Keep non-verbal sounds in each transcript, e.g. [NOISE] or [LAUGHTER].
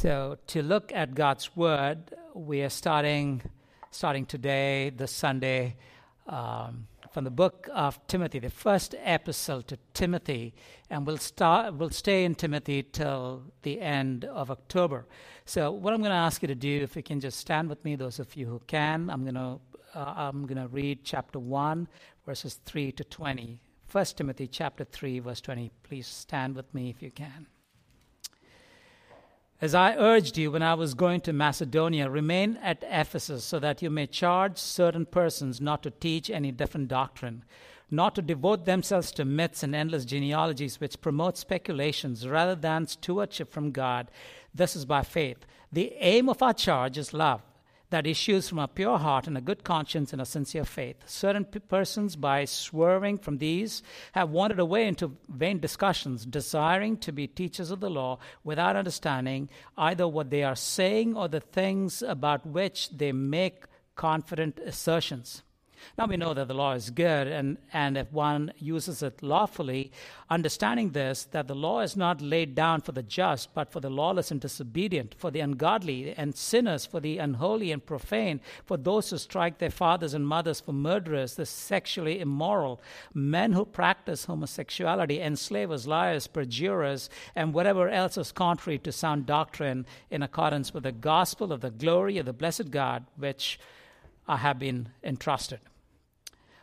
So, to look at God's Word, we are starting starting today, this Sunday, um, from the book of Timothy, the first epistle to Timothy, and we'll start. We'll stay in Timothy till the end of October. So, what I'm going to ask you to do, if you can just stand with me, those of you who can, I'm going to uh, I'm going to read chapter one, verses three to twenty. First Timothy chapter three, verse twenty. Please stand with me if you can. As I urged you when I was going to Macedonia, remain at Ephesus so that you may charge certain persons not to teach any different doctrine, not to devote themselves to myths and endless genealogies which promote speculations rather than stewardship from God. This is by faith. The aim of our charge is love that issues from a pure heart and a good conscience and a sincere faith. Certain p- persons, by swerving from these, have wandered away into vain discussions, desiring to be teachers of the law without understanding either what they are saying or the things about which they make confident assertions. Now we know that the law is good, and, and if one uses it lawfully, understanding this, that the law is not laid down for the just, but for the lawless and disobedient, for the ungodly and sinners, for the unholy and profane, for those who strike their fathers and mothers, for murderers, the sexually immoral, men who practice homosexuality, enslavers, liars, perjurers, and whatever else is contrary to sound doctrine in accordance with the gospel of the glory of the blessed God, which I have been entrusted.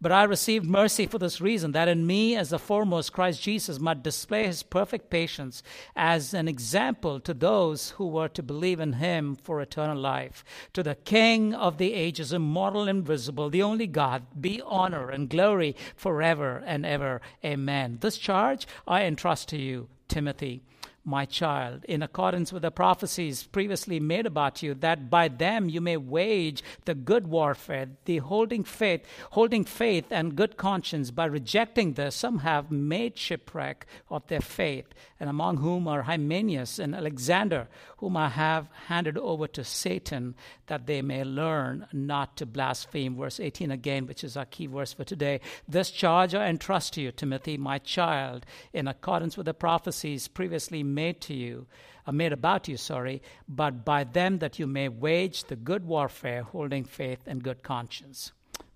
But I received mercy for this reason, that in me, as the foremost, Christ Jesus might display his perfect patience as an example to those who were to believe in him for eternal life. To the King of the ages, immortal, invisible, the only God, be honor and glory forever and ever. Amen. This charge I entrust to you, Timothy my child, in accordance with the prophecies previously made about you, that by them you may wage the good warfare, the holding faith, holding faith and good conscience. By rejecting this, some have made shipwreck of their faith, and among whom are Hymenaeus and Alexander, whom I have handed over to Satan, that they may learn not to blaspheme. Verse 18 again, which is our key verse for today. This charge I entrust to you, Timothy, my child, in accordance with the prophecies previously made made to you, uh, made about you, sorry, but by them that you may wage the good warfare, holding faith and good conscience.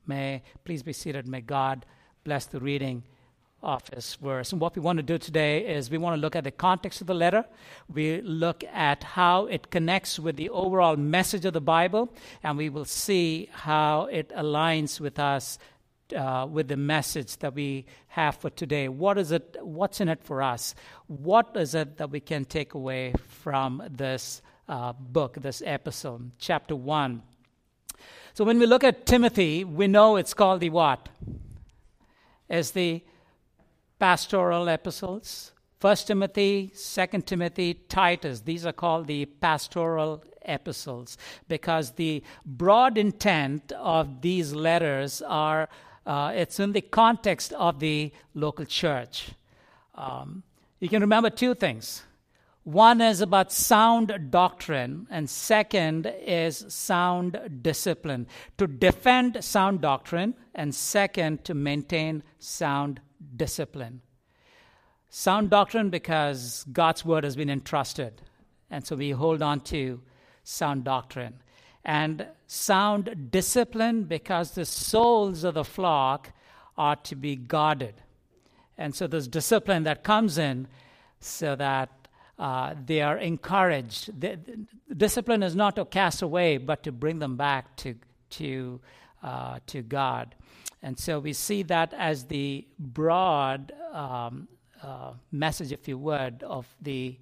May please be seated. May God bless the reading of his verse. And what we want to do today is we want to look at the context of the letter. We look at how it connects with the overall message of the Bible, and we will see how it aligns with us uh, with the message that we have for today. What is it? What's in it for us? What is it that we can take away from this uh, book, this episode, chapter one? So when we look at Timothy, we know it's called the what? As the pastoral epistles. First Timothy, Second Timothy, Titus. These are called the pastoral epistles because the broad intent of these letters are uh, it's in the context of the local church. Um, you can remember two things. One is about sound doctrine, and second is sound discipline. To defend sound doctrine, and second, to maintain sound discipline. Sound doctrine because God's word has been entrusted, and so we hold on to sound doctrine and sound discipline because the souls of the flock are to be guarded. And so there's discipline that comes in so that uh, they are encouraged. The, the discipline is not to cast away, but to bring them back to, to, uh, to God. And so we see that as the broad um, uh, message, if you would, of the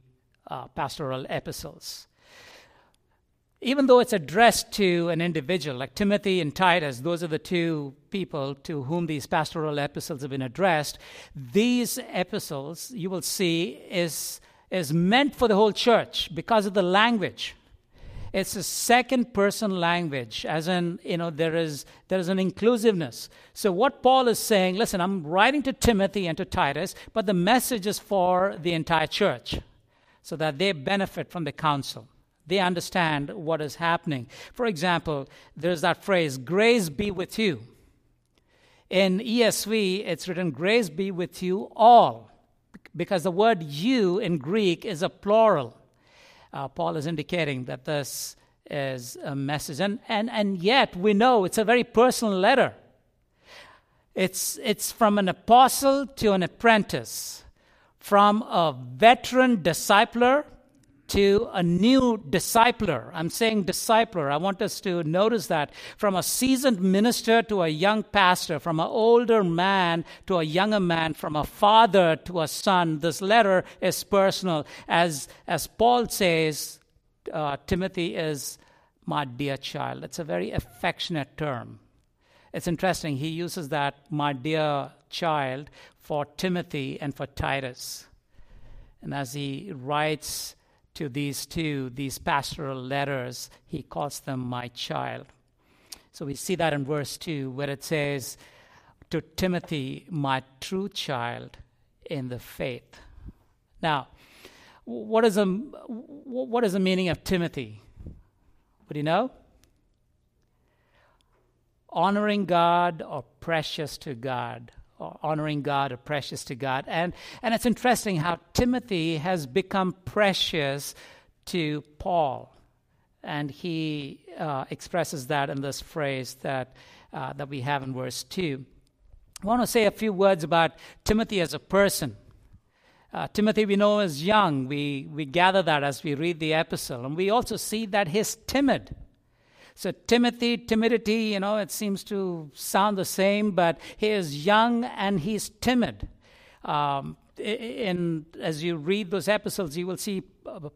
uh, pastoral epistles even though it's addressed to an individual, like Timothy and Titus, those are the two people to whom these pastoral epistles have been addressed, these epistles, you will see, is, is meant for the whole church because of the language. It's a second person language, as in, you know, there is, there is an inclusiveness. So, what Paul is saying, listen, I'm writing to Timothy and to Titus, but the message is for the entire church so that they benefit from the counsel. They understand what is happening. For example, there's that phrase, grace be with you. In ESV, it's written, grace be with you all, because the word you in Greek is a plural uh, Paul is indicating that this is a message. And, and, and yet, we know it's a very personal letter. It's, it's from an apostle to an apprentice, from a veteran discipler to a new discipler. I'm saying discipler. I want us to notice that from a seasoned minister to a young pastor, from an older man to a younger man, from a father to a son. This letter is personal. As, as Paul says, uh, Timothy is my dear child. It's a very affectionate term. It's interesting. He uses that, my dear child, for Timothy and for Titus. And as he writes to these two, these pastoral letters, he calls them my child. So we see that in verse 2, where it says, To Timothy, my true child in the faith. Now, what is, the, what is the meaning of Timothy? Would you know? Honoring God or precious to God honoring God or precious to God. And, and it's interesting how Timothy has become precious to Paul. And he uh, expresses that in this phrase that, uh, that we have in verse 2. I want to say a few words about Timothy as a person. Uh, Timothy, we know, is young. We, we gather that as we read the epistle. And we also see that he's timid. So, Timothy, timidity, you know, it seems to sound the same, but he is young and he's timid. Um, and as you read those epistles, you will see uh,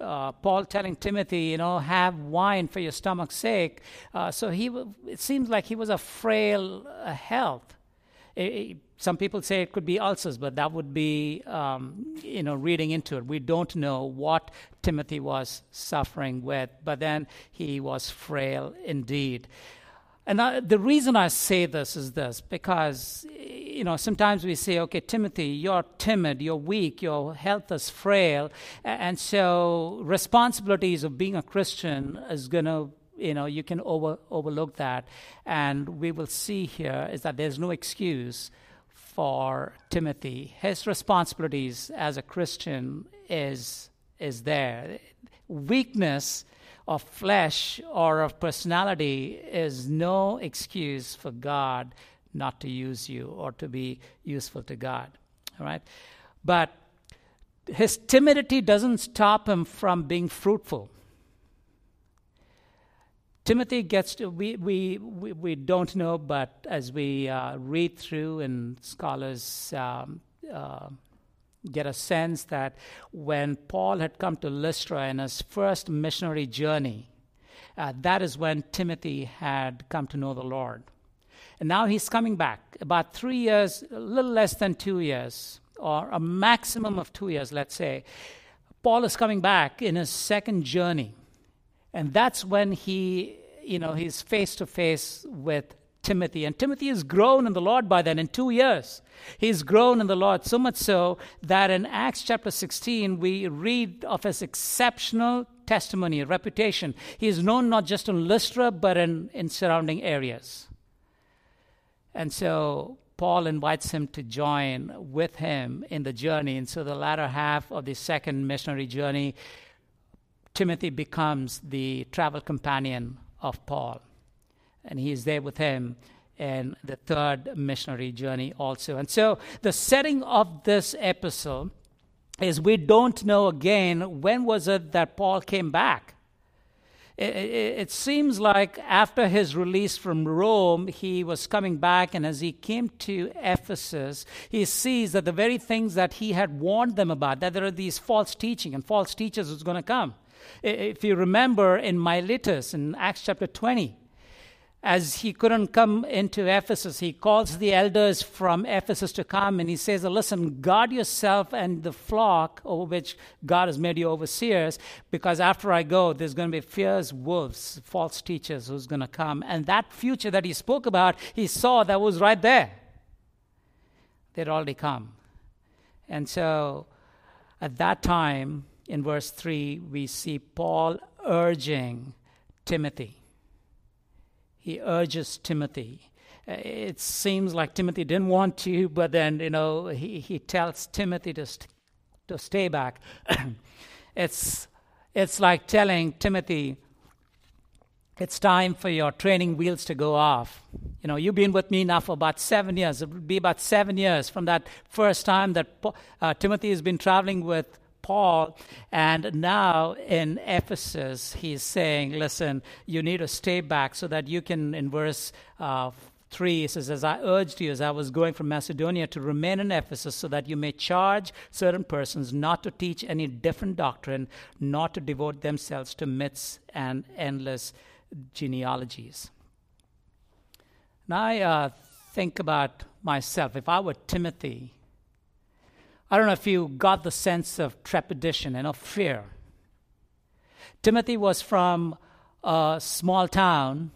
uh, Paul telling Timothy, you know, have wine for your stomach's sake. Uh, so he, it seems like he was a frail health. It, some people say it could be ulcers, but that would be, um, you know, reading into it. We don't know what Timothy was suffering with, but then he was frail indeed. And I, the reason I say this is this because, you know, sometimes we say, okay, Timothy, you're timid, you're weak, your health is frail, and so responsibilities of being a Christian is going to you know you can over, overlook that and we will see here is that there's no excuse for Timothy. His responsibilities as a Christian is, is there. Weakness of flesh or of personality is no excuse for God not to use you or to be useful to God. All right? But his timidity doesn't stop him from being fruitful. Timothy gets to, we, we, we, we don't know, but as we uh, read through and scholars um, uh, get a sense that when Paul had come to Lystra in his first missionary journey, uh, that is when Timothy had come to know the Lord. And now he's coming back, about three years, a little less than two years, or a maximum of two years, let's say. Paul is coming back in his second journey. And that's when he, you know, he's face to face with Timothy. And Timothy has grown in the Lord by then in two years. He's grown in the Lord so much so that in Acts chapter 16, we read of his exceptional testimony, reputation. He is known not just in Lystra, but in, in surrounding areas. And so Paul invites him to join with him in the journey. And so the latter half of the second missionary journey, Timothy becomes the travel companion of Paul. And he is there with him in the third missionary journey also. And so the setting of this epistle is we don't know again when was it that Paul came back. It, it, it, seems like after his release from Rome, he was coming back, and as he came to Ephesus, he sees that the very things that he had warned them about, that there are these false teaching and false teachers who's going to come. If you remember in Miletus in Acts chapter 20, as he couldn't come into Ephesus, he calls the elders from Ephesus to come and he says, Listen, guard yourself and the flock over which God has made you overseers, because after I go, there's going to be fierce wolves, false teachers who's going to come. And that future that he spoke about, he saw that was right there. They'd already come. And so at that time, in verse 3, we see Paul urging Timothy he urges Timothy. Uh, it seems like Timothy didn't want to, but then, you know, he, he tells Timothy to, st- to stay back. [CLEARS THROAT] it's, it's like telling Timothy, it's time for your training wheels to go off. You know, you've been with me now for about seven years. It would be about seven years from that first time that uh, Timothy has been traveling with Paul. And now in Ephesus, he's saying, listen, you need to stay back so that you can, in verse uh, 3, he says, As I urged you as I was going from Macedonia to remain in Ephesus, so that you may charge certain persons not to teach any different doctrine, not to devote themselves to myths and endless genealogies. Now I uh, think about myself. If I were Timothy, I don't know if you got the sense of trepidation and of fear. Timothy was from a small town,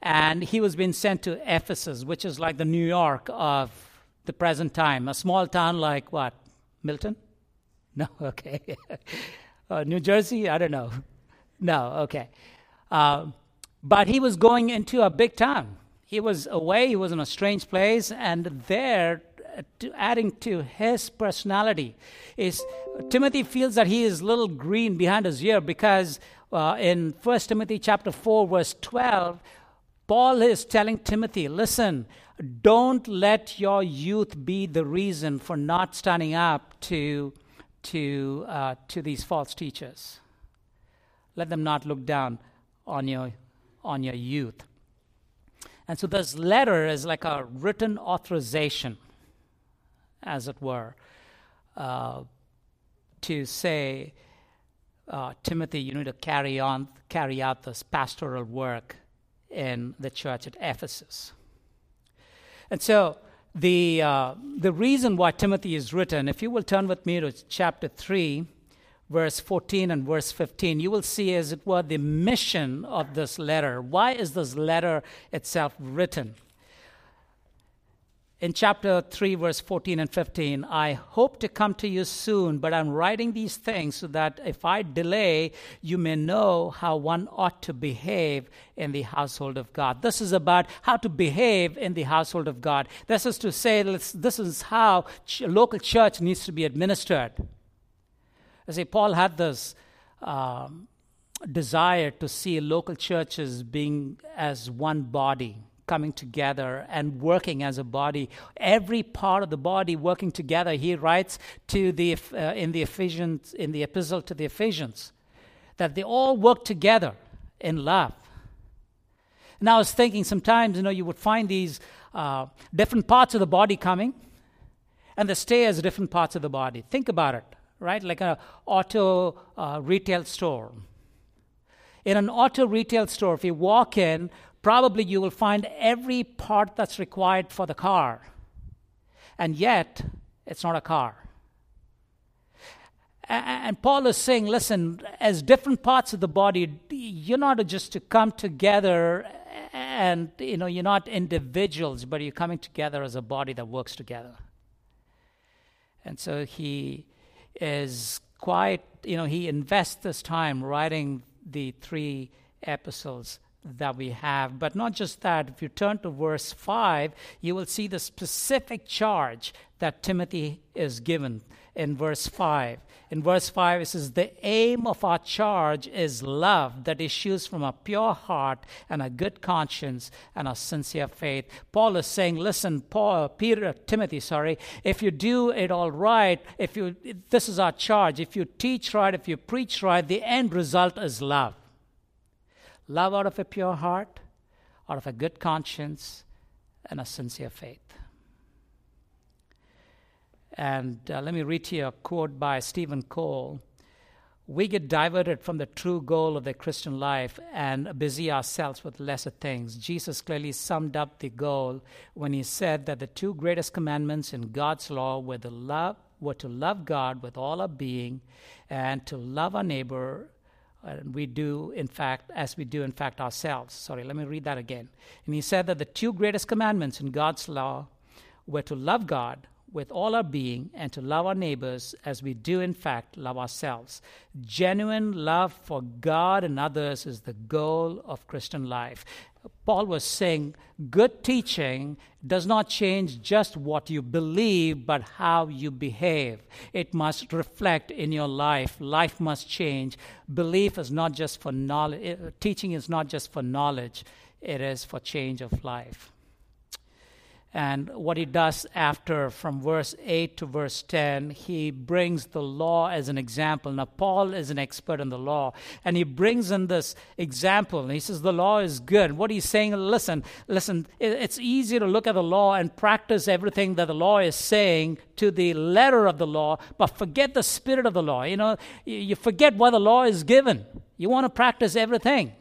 and he was being sent to Ephesus, which is like the New York of the present time. A small town like what? Milton? [LAUGHS] No, okay. [LAUGHS] uh, New Jersey? I don't know. [LAUGHS] No, okay. Uh, but he was going into a big town. He was away, he was in a strange place, and there to adding to his personality is Timothy feels that he is little green behind his ear because uh, in 1 Timothy chapter 4 verse 12 Paul is telling Timothy, listen, don't let your youth be the reason for not standing up to, to, uh, to these false teachers. Let them not look down on your, on your youth. And so this letter is like a written authorization as it were, uh, to say, uh, Timothy, you need to carry on, carry out this pastoral work in the church at Ephesus. And so, the uh, the reason why Timothy is written, if you will turn with me to chapter three, verse 14 and verse 15, you will see, as it were, the mission of this letter. Why is this letter itself written? In chapter 3, verse 14 and 15, I hope to come to you soon, but I'm writing these things so that if I delay, you may know how one ought to behave in the household of God. This is about how to behave in the household of God. This is to say, this is how ch- local church needs to be administered. I say, Paul had this um, desire to see local churches being as one body coming together and working as a body. Every part of the body working together. He writes to the uh, in the Ephesians in the epistle to the Ephesians that they all work together in love. And I was thinking sometimes, you know, you would find these uh, different parts of the body coming, and they stay as different parts of the body. Think about it, right? Like an auto uh, retail store. In an auto retail store, if you walk in, probably you will find every part that's required for the car. And yet, it's not a car. And Paul is saying, listen, as different parts of the body, you're not just to come together and, you know, you're not individuals, but you're coming together as a body that works together. And so he is quite, you know, he invests this time writing the three epistles that we have. But not just that, if you turn to verse 5, you will see the specific charge that Timothy is given in verse 5. In verse 5, it says, The aim of our charge is love that issues from a pure heart and a good conscience and a sincere faith. Paul is saying, Listen, Paul, Peter, Timothy, sorry, if you do it all right, if you, this is our charge. If you teach right, if you preach right, the end result is love. Love out of a pure heart, out of a good conscience, and a sincere faith. And uh, let me read to you a quote by Stephen Cole, we get diverted from the true goal of the Christian life and busy ourselves with lesser things. Jesus clearly summed up the goal when he said that the two greatest commandments in God's law were the love were to love God with all our being and to love our neighbor and we do in fact as we do in fact ourselves sorry let me read that again and he said that the two greatest commandments in god's law were to love god with all our being and to love our neighbors as we do, in fact, love ourselves. Genuine love for God and others is the goal of Christian life. Paul was saying good teaching does not change just what you believe, but how you behave. It must reflect in your life. Life must change. Belief is not just for knowledge, eh, teaching is not just for knowledge, it is for change of life and what he does after from verse 8 to verse 10 he brings the law as an example. Now paul is an expert in the law and he brings in this example. And he says the law is good. What he's saying listen listen it's easy to look at the law and practice everything that the law is saying to the letter of the law but forget the spirit of the law. You know you forget why the law is given. You want to practice everything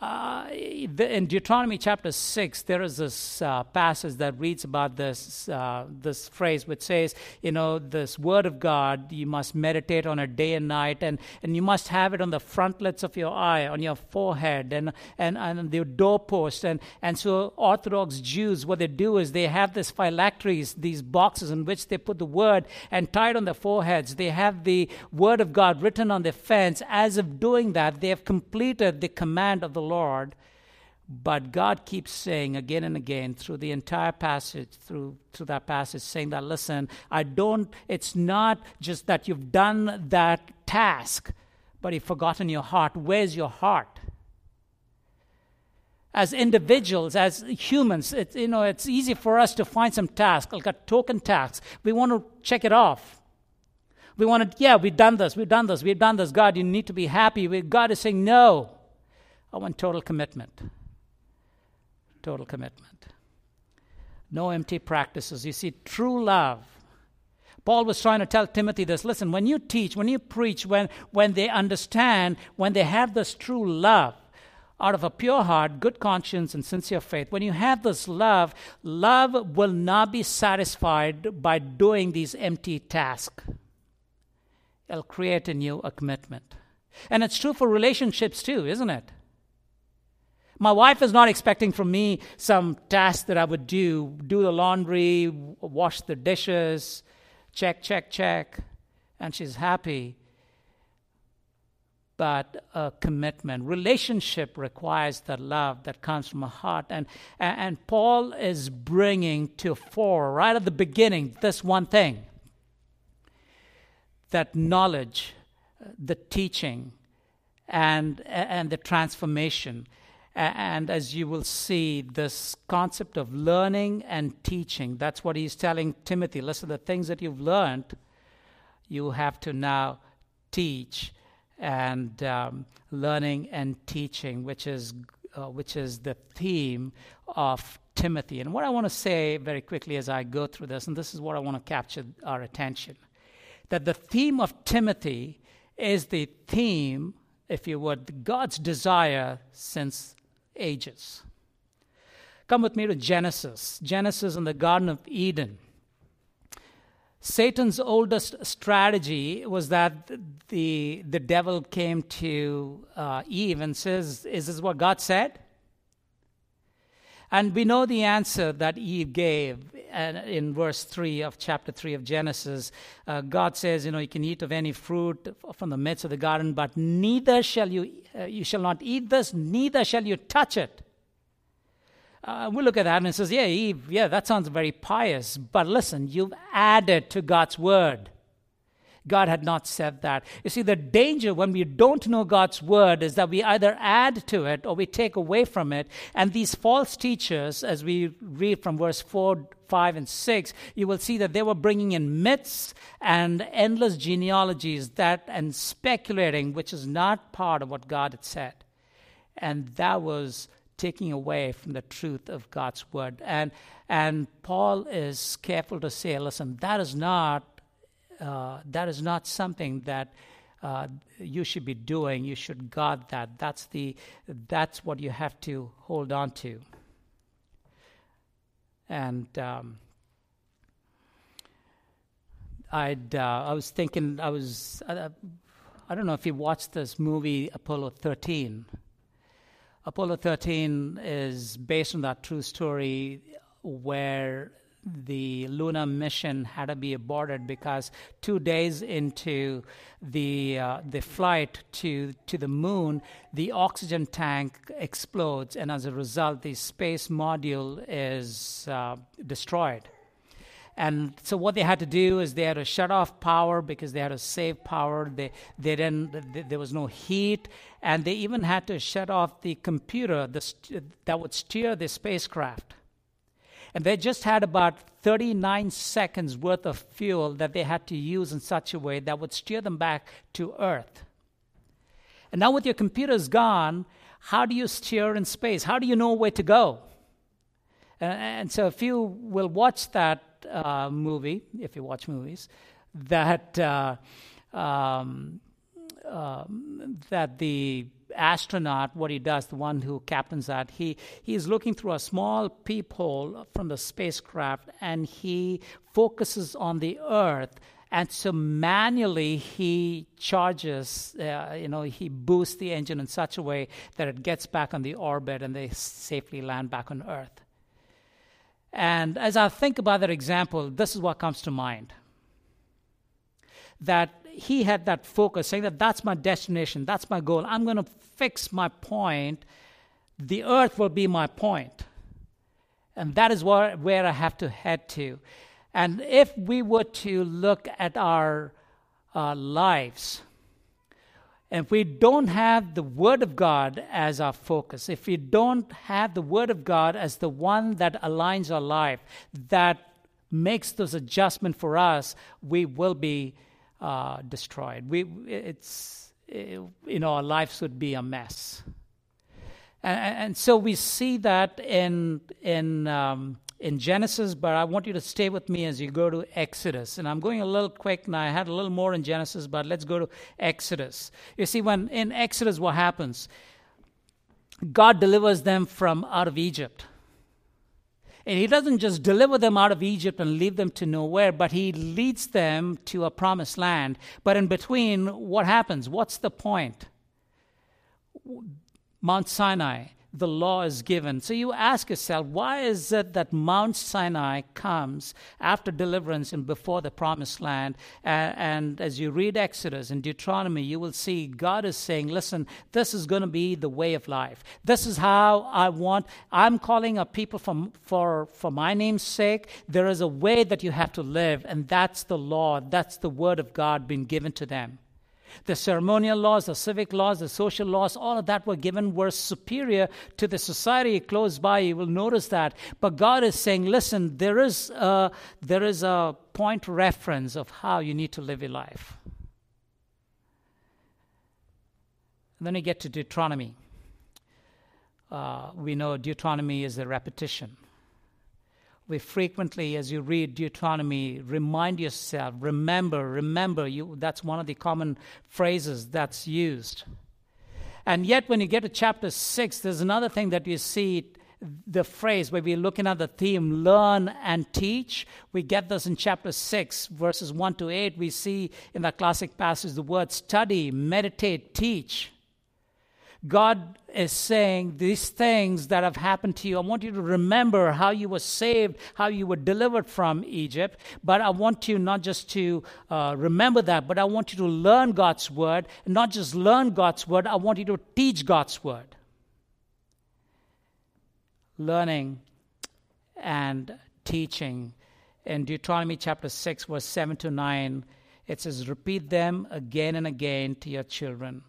uh, in Deuteronomy chapter 6, there is this uh, passage that reads about this, uh, this phrase which says, you know, this word of God, you must meditate on it day and night, and, and you must have it on the frontlets of your eye, on your forehead, and, and, and on the doorpost. And, and so, Orthodox Jews, what they do is they have these phylacteries, these boxes in which they put the word and tie it on their foreheads. They have the word of God written on their fence. As of doing that, they have completed the command of the Lord. But God keeps saying again and again through the entire passage, through, through that passage, saying that, listen, I don't, it's not just that you've done that task, but you've forgotten your heart. Where's your heart? As individuals, as humans, it, you know, it's easy for us to find some task, like a token task. We want to check it off. We want to, yeah, we've done this, we've done this, we've done this. God, you need to be happy. God is saying, no. I want total commitment. Total commitment. No empty practices. You see, true love. Paul was trying to tell Timothy this listen, when you teach, when you preach, when, when they understand, when they have this true love, out of a pure heart, good conscience, and sincere faith, when you have this love, love will not be satisfied by doing these empty tasks. It'll create in you a commitment. And it's true for relationships too, isn't it? My wife is not expecting from me some task that I would do. Do the laundry, wash the dishes, check, check, check, and she's happy. But a commitment, relationship requires that love that comes from a heart. And, and Paul is bringing to fore, right at the beginning, this one thing. That knowledge, the teaching, and, and the transformation and as you will see, this concept of learning and teaching, that's what he's telling Timothy. Listen, the things that you've learned, you have to now teach. And um, learning and teaching, which is, uh, which is the theme of Timothy. And what I want to say very quickly as I go through this, and this is what I want to capture our attention that the theme of Timothy is the theme, if you would, God's desire since ages. Come with me to Genesis. Genesis in the Garden of Eden. Satan's oldest strategy was that the, the devil came to uh, Eve and says, Is this what God said? And we know the answer that Eve gave in verse 3 of chapter 3 of Genesis. Uh, God says, You know, you can eat of any fruit from the midst of the garden, but neither shall you, uh, you shall not eat this, neither shall you touch it. Uh, we look at that and it says, Yeah, Eve, yeah, that sounds very pious. But listen, you've added to God's word. God had not said that. You see, the danger when we don't know God's word is that we either add to it or we take away from it. And these false teachers, as we read from verse 4, 5, and 6, you will see that they were bringing in myths and endless genealogies that and speculating, which is not part of what God had said. And that was taking away from the truth of God's word. And and Paul is careful to say, listen, that is not uh, that is not something that uh, you should be doing. You should guard that. That's the that's what you have to hold on to. And um, I'd uh, I was thinking I was I don't know if you watched this movie Apollo 13. Apollo 13 is based on that true story where the lunar mission had to be aborted because two days into the uh, the flight to to the moon, the oxygen tank explodes, and as a result, the space module is uh, destroyed. And so what they had to do is they had to shut off power because they had to save power. They, they didn't, there was no heat. And they even had to shut off the computer the, that would steer the spacecraft. And they just had about 39 seconds worth of fuel that they had to use in such a way that would steer them back to Earth. And now, with your computers gone, how do you steer in space? How do you know where to go? And so, if you will watch that uh, movie, if you watch movies, that uh, um, uh, that the astronaut, what he does, the one who captains that, he he's looking through a small peephole from the spacecraft, and he focuses on the Earth. And so manually he charges, uh, you know, he boosts the engine in such a way that it gets back on the orbit and they safely land back on Earth. And as I think about that example, this is what comes to mind. That he had that focus, saying that that's my destination, that's my goal. I'm going to fix my point. The earth will be my point. And that is where, where I have to head to. And if we were to look at our uh, lives, if we don't have the Word of God as our focus, if we don't have the Word of God as the one that aligns our life, that makes those adjustments for us, we will be uh, destroyed. We, it's, it, you know, our lives would be a mess. And, and so we see that in, in um, in Genesis, but I want you to stay with me as you go to Exodus. And I'm going a little quick, now. I had a little more in Genesis, but let's go to Exodus. You see, when in Exodus, what happens? God delivers them from out of Egypt. And he doesn't just deliver them out of Egypt and leave them to nowhere, but he leads them to a promised land. But in between, what happens? What's the point? Mount Sinai the law is given. So you ask yourself, why is it that Mount Sinai comes after deliverance and before the promised land? And, and as you read Exodus and Deuteronomy, you will see God is saying, listen, this is going to be the way of life. This is how I want, I'm calling a people for, for my name's sake. There is a way that you have to live, and that's the law, that's the word of God being given to them. The ceremonial laws, the civic laws, the social laws, all of that were given were superior to the society close by. You will notice that. But God is saying, listen, there is a, there is a point reference of how you need to live your life. And then you get to Deuteronomy. Uh, we know Deuteronomy is a repetition we frequently, as you read Deuteronomy, remind yourself, remember, remember. You, that's one of the common phrases that's used. And yet, when you get to chapter 6, there's another thing that you see the phrase where we're looking at the theme learn and teach. We get this in chapter 6, verses 1 to 8. We see in that classic passage the word study, meditate, teach. God is saying these things that have happened to you. I want you to remember how you were saved, how you were delivered from Egypt. But I want you not just to uh, remember that, but I want you to learn God's word. And not just learn God's word, I want you to teach God's word. Learning and teaching. In Deuteronomy chapter 6, verse 7 to 9, it says, Repeat them again and again to your children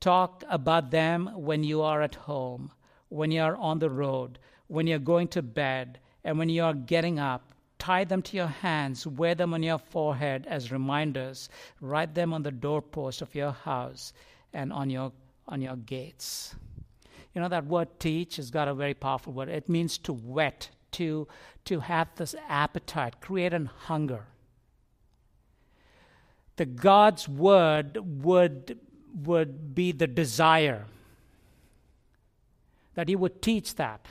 Talk about them when you are at home, when you are on the road, when you're going to bed, and when you are getting up. Tie them to your hands, wear them on your forehead as reminders, write them on the doorpost of your house and on your, on your gates. You know, that word teach has got a very powerful word. It means to whet, to, to have this appetite, create an hunger. the God's word would, would be the desire, that He would teach that.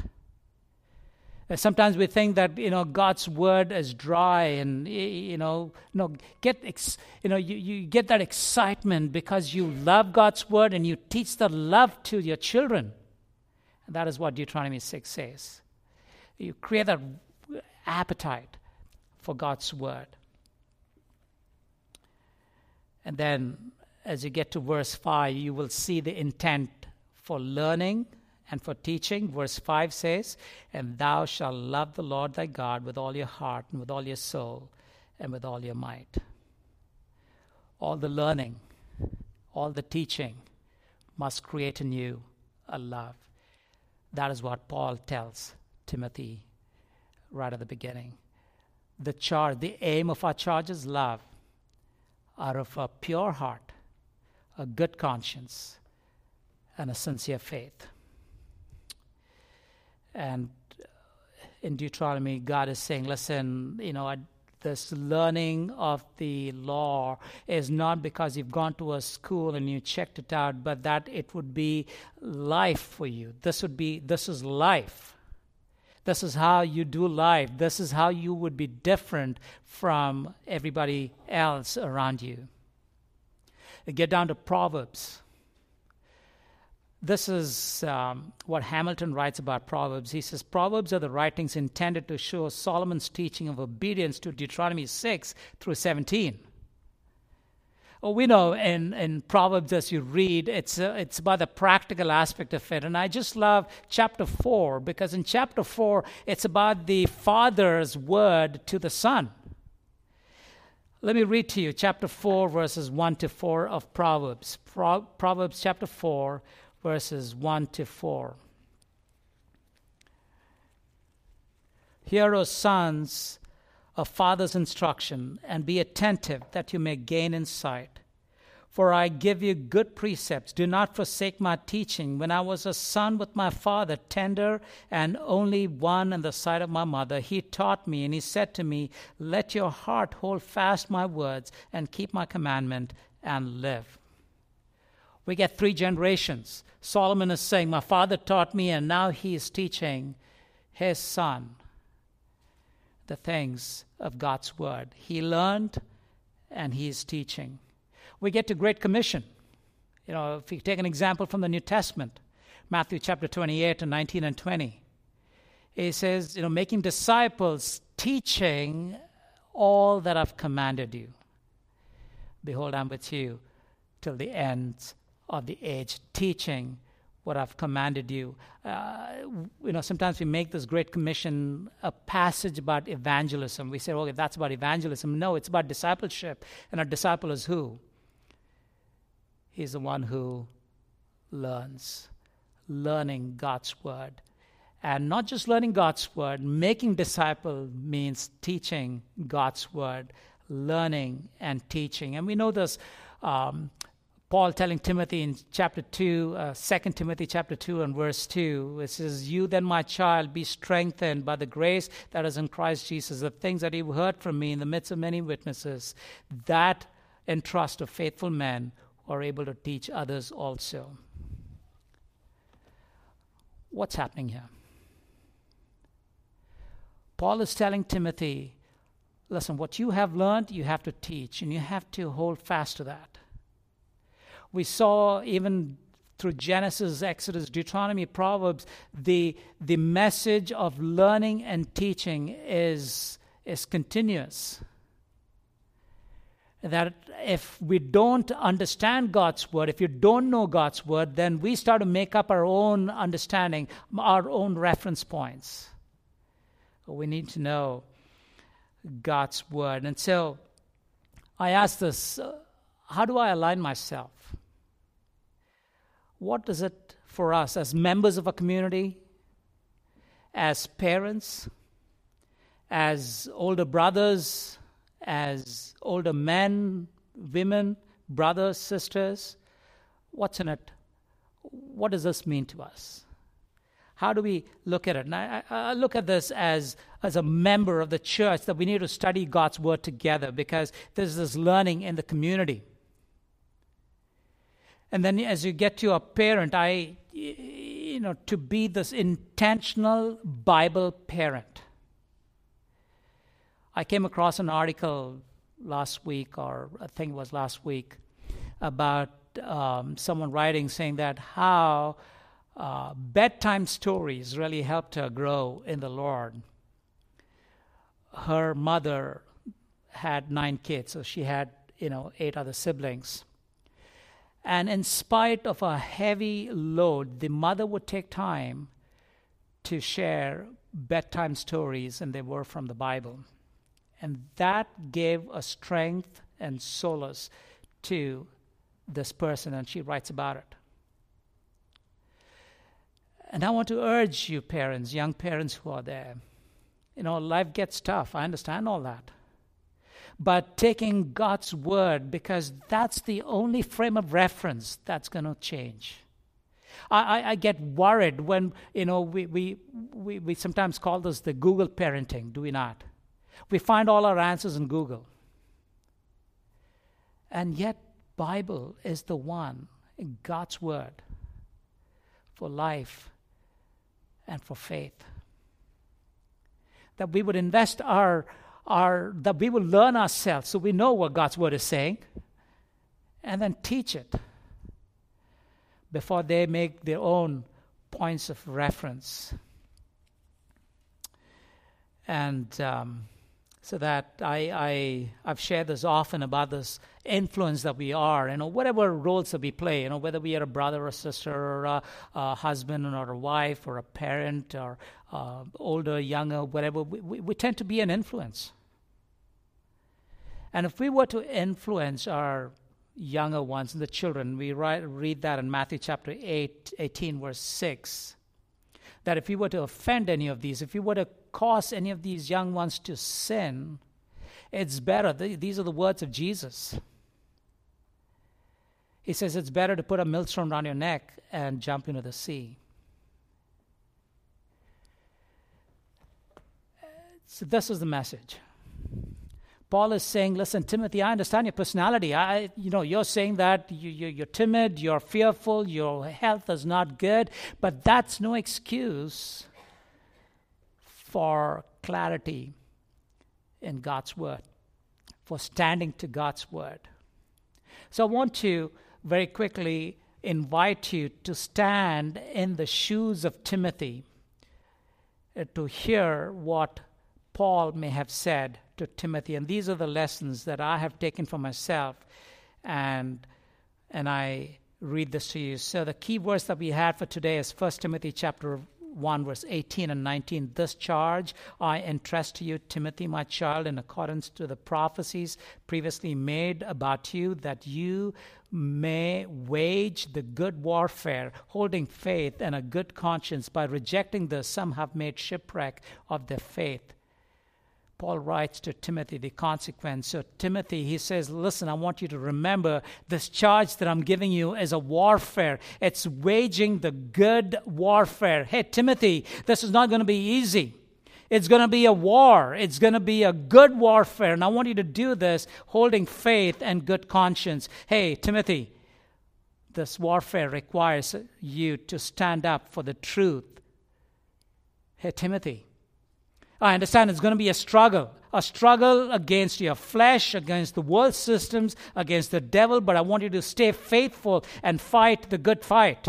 Uh, sometimes we think that you know God's word is dry, and you know, you know, get ex, you know, you, you get that excitement because you love God's word and you teach the love to your children. And that is what Deuteronomy six says. You create that appetite for God's word. And then, as you get to verse five, you will see the intent for learning and for teaching. Verse 5 says, And thou shalt love the Lord thy God with all your heart and with all your soul and with all your might. All the learning, all the teaching must create in you a love. That is what Paul tells Timothy right at the beginning. The charge, the aim of our charge is love out of a pure heart, a good conscience, and a sincere faith. And in Deuteronomy, God is saying, listen, you know, this learning of the law is not because you've gone to a school and you checked it out, but that it would be life for you. This would be, this is life. This is how you do life. This is how you would be different from everybody else around you. Get down to Proverbs this is um, what Hamilton writes about Proverbs. He says, Proverbs are the writings intended to show Solomon's teaching of obedience to Deuteronomy 6 through 17. Well, we know in, in Proverbs, as you read, it's, uh, it's about the practical aspect of it. And I just love chapter 4 because in chapter 4, it's about the father's word to the son. Let me read to you chapter 4, verses 1 to 4 of Proverbs. Pro- Proverbs chapter 4, verses 1 to 4. Hear, O sons, a father's instruction, and be attentive that you may gain insight. For I give you good precepts. Do not forsake my teaching. When I was a son with my father, tender and only one in the sight of my mother, he taught me, and he said to me, Let your heart hold fast my words, and keep my commandment, and live. We get three generations. Solomon is saying, My father taught me, and now he is teaching his son the things of God's word. He learned and he is teaching. We get to Great Commission. You know, if you take an example from the New Testament, Matthew chapter 28 and 19 and 20, it says, you know, making disciples, teaching all that I've commanded you. Behold, I'm with you till the end of the age, teaching what I've commanded you. Uh, you know, sometimes we make this Great Commission a passage about evangelism. We say, okay, that's about evangelism. No, it's about discipleship. And a disciple is who? He's the one who learns, learning God's word. And not just learning God's word, making disciple means teaching God's word, learning and teaching. And we know this um, Paul telling Timothy in chapter 2, uh, 2 Timothy chapter 2 and verse 2, it says, You then, my child, be strengthened by the grace that is in Christ Jesus, the things that you've heard from me in the midst of many witnesses, that entrust to faithful men are able to teach others also. What's happening here? Paul is telling Timothy, listen, what you have learned, you have to teach, and you have to hold fast to that we saw even through Genesis, Exodus, Deuteronomy, Proverbs, the, the message of learning and teaching is, is continuous. That if we don't understand God's word, if you don't know God's word, then we start to make up our own understanding, our own reference points. We need to know God's word. And so I ask this uh, how do I align myself? What is it for us as members of a community, as parents, as older brothers, as older men, women, brothers, sisters? What's in it? What does this mean to us? How do we look at it? And I, I, look at this as, as a member of the church that we need to study God's word together because there's this learning in the community. And then as you get to a parent, I, you know, to be this intentional Bible parent. I came across an article last week, or I think it was last week, about um, someone writing saying that how uh, bedtime stories really helped her grow in the Lord. Her mother had nine kids, so she had, you know, eight other siblings. And in spite of a heavy load, the mother would take time to share bedtime stories, and they were from the Bible. And that gave a strength and solace to this person, and she writes about it. And I want to urge you, parents, young parents who are there. You know, life gets tough. I understand all that. But taking God's word, because that's the only frame of reference that's going to change. I, I, I, get worried when, you know, we, we, we, we sometimes call this the Google parenting, do we not? We find all our answers in Google. And yet, Bible is the one, God's word, for life and for faith. That we would invest our, our that we will learn ourselves so we know what God's word is saying, and then teach it before they make their own points of reference. And um, so that I, I I've shared this often about this influence that we are, you know, whatever roles that we play, you know, whether we are a brother or sister or a, a husband or a wife or a parent or uh, older, younger, whatever, we, we, we tend to be an influence. And if we were to influence our younger ones and the children, we write, read that in Matthew chapter 8, 18, verse 6 that if we were to offend any of these, if we were to cause any of these young ones to sin, it's better. These are the words of Jesus. He says it's better to put a millstone around your neck and jump into the sea. So, this is the message. Paul is saying, listen, Timothy, I understand your personality. I, you know, you're saying that you, you, you're timid, you're fearful, your health is not good, but that's no excuse for clarity in God's word, for standing to God's word. So I want to very quickly invite you to stand in the shoes of Timothy uh, to hear what Paul may have said to Timothy. And these are the lessons that I have taken for myself. And, and I read this to you. So the key verse that we had for today is 1 Timothy chapter 1, verse 18 and 19. This charge I entrust to you, Timothy, my child, in accordance to the prophecies previously made about you, that you may wage the good warfare, holding faith and a good conscience. By rejecting this, some have made shipwreck of their faith. Paul writes to Timothy the consequence. So, Timothy, he says, Listen, I want you to remember this charge that I'm giving you is a warfare. It's waging the good warfare. Hey, Timothy, this is not going to be easy. It's going to be a war. It's going to be a good warfare. And I want you to do this holding faith and good conscience. Hey, Timothy, this warfare requires you to stand up for the truth. Hey, Timothy, I understand it's going to be a struggle, a struggle against your flesh, against the world systems, against the devil, but I want you to stay faithful and fight the good fight.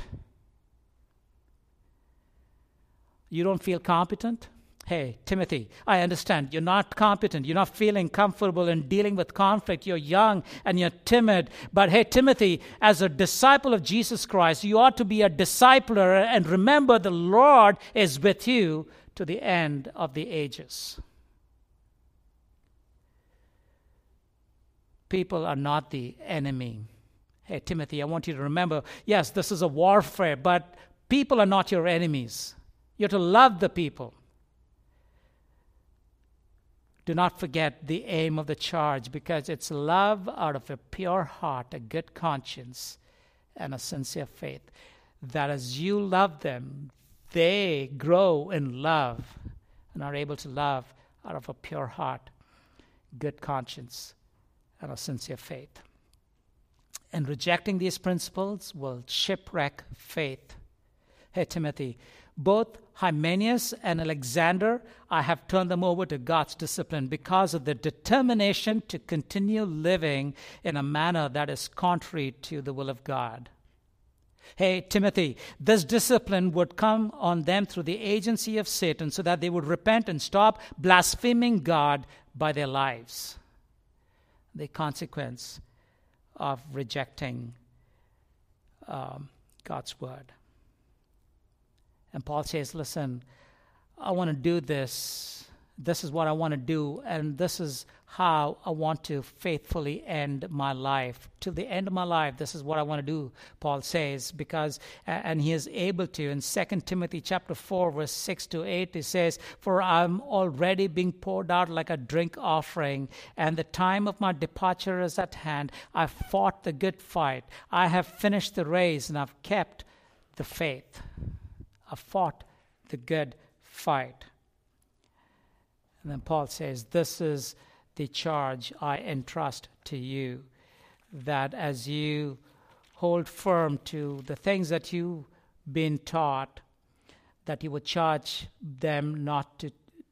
You don't feel competent? Hey, Timothy, I understand. You're not competent. You're not feeling comfortable in dealing with conflict. You're young and you're timid. But hey, Timothy, as a disciple of Jesus Christ, you ought to be a discipler and remember the Lord is with you to the end of the ages. People are not the enemy. Hey, Timothy, I want you to remember yes, this is a warfare, but people are not your enemies. You're to love the people. Do not forget the aim of the charge because it's love out of a pure heart, a good conscience, and a sincere faith. That as you love them, they grow in love and are able to love out of a pure heart, good conscience, and a sincere faith. And rejecting these principles will shipwreck faith. Hey, Timothy, both Hymenaeus and Alexander, I have turned them over to God's discipline because of their determination to continue living in a manner that is contrary to the will of God. Hey, Timothy, this discipline would come on them through the agency of Satan so that they would repent and stop blaspheming God by their lives. The consequence of rejecting um, God's word. And Paul says, Listen, I want to do this. This is what I want to do, and this is how I want to faithfully end my life. Till the end of my life, this is what I want to do, Paul says, because, and he is able to. In 2 Timothy chapter 4, verse 6 to 8, he says, For I'm already being poured out like a drink offering, and the time of my departure is at hand. I've fought the good fight. I have finished the race, and I've kept the faith. I've fought the good fight. And then Paul says, This is the charge I entrust to you, that as you hold firm to the things that you've been taught, that you would charge them not to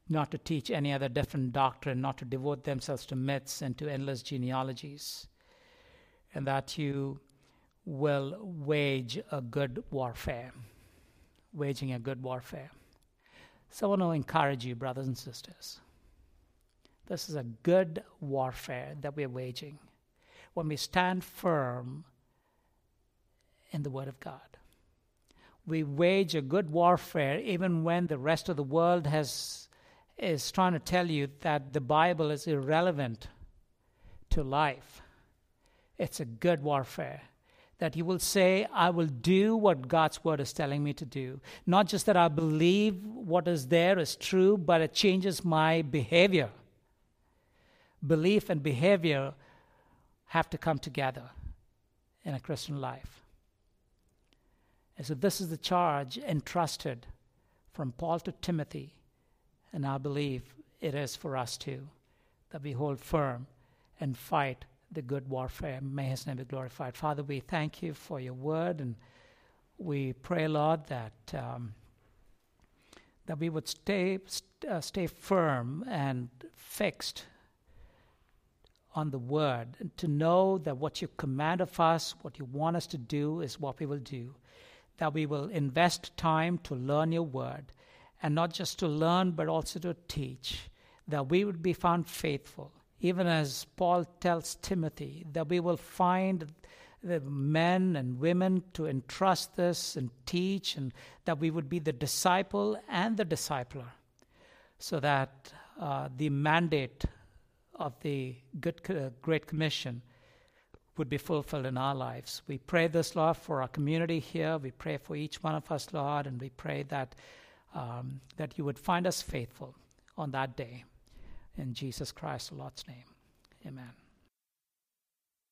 not to teach any other different doctrine, not to devote themselves to myths and to endless genealogies, and that you will wage a good warfare waging a good warfare. So I want to encourage you, brothers and sisters. This is a good warfare that we're waging when we stand firm in the Word of God. We wage a good warfare even when the rest of the world has, is trying to tell you that the Bible is irrelevant to life. It's a good warfare that you will say, I will do what God's word is telling me to do. Not just that I believe what is there is true, but it changes my behavior. Belief and behavior have to come together in a Christian life. And so, this is the charge entrusted from Paul to Timothy, and I believe it is for us too, that we hold firm and fight the good warfare. May his name be glorified. Father, we thank you for your word, and we pray, Lord, that um, that we would stay uh, stay firm and fixed on the word, to know that what you command of us, what you want us to do, is what we will do. That we will invest time to learn your word, and not just to learn, but also to teach. That we would be found faithful even as Paul tells Timothy, that we will find the men and women to entrust this and teach, and that we would be the disciple and the discipler, so that uh, the mandate of the good, uh, Great Commission would be fulfilled in our lives. We pray this, Lord, for our community here. We pray for each one of us, Lord, and we pray that um, that you would find us faithful on that day. In Jesus Christ, the Lord's name. Amen.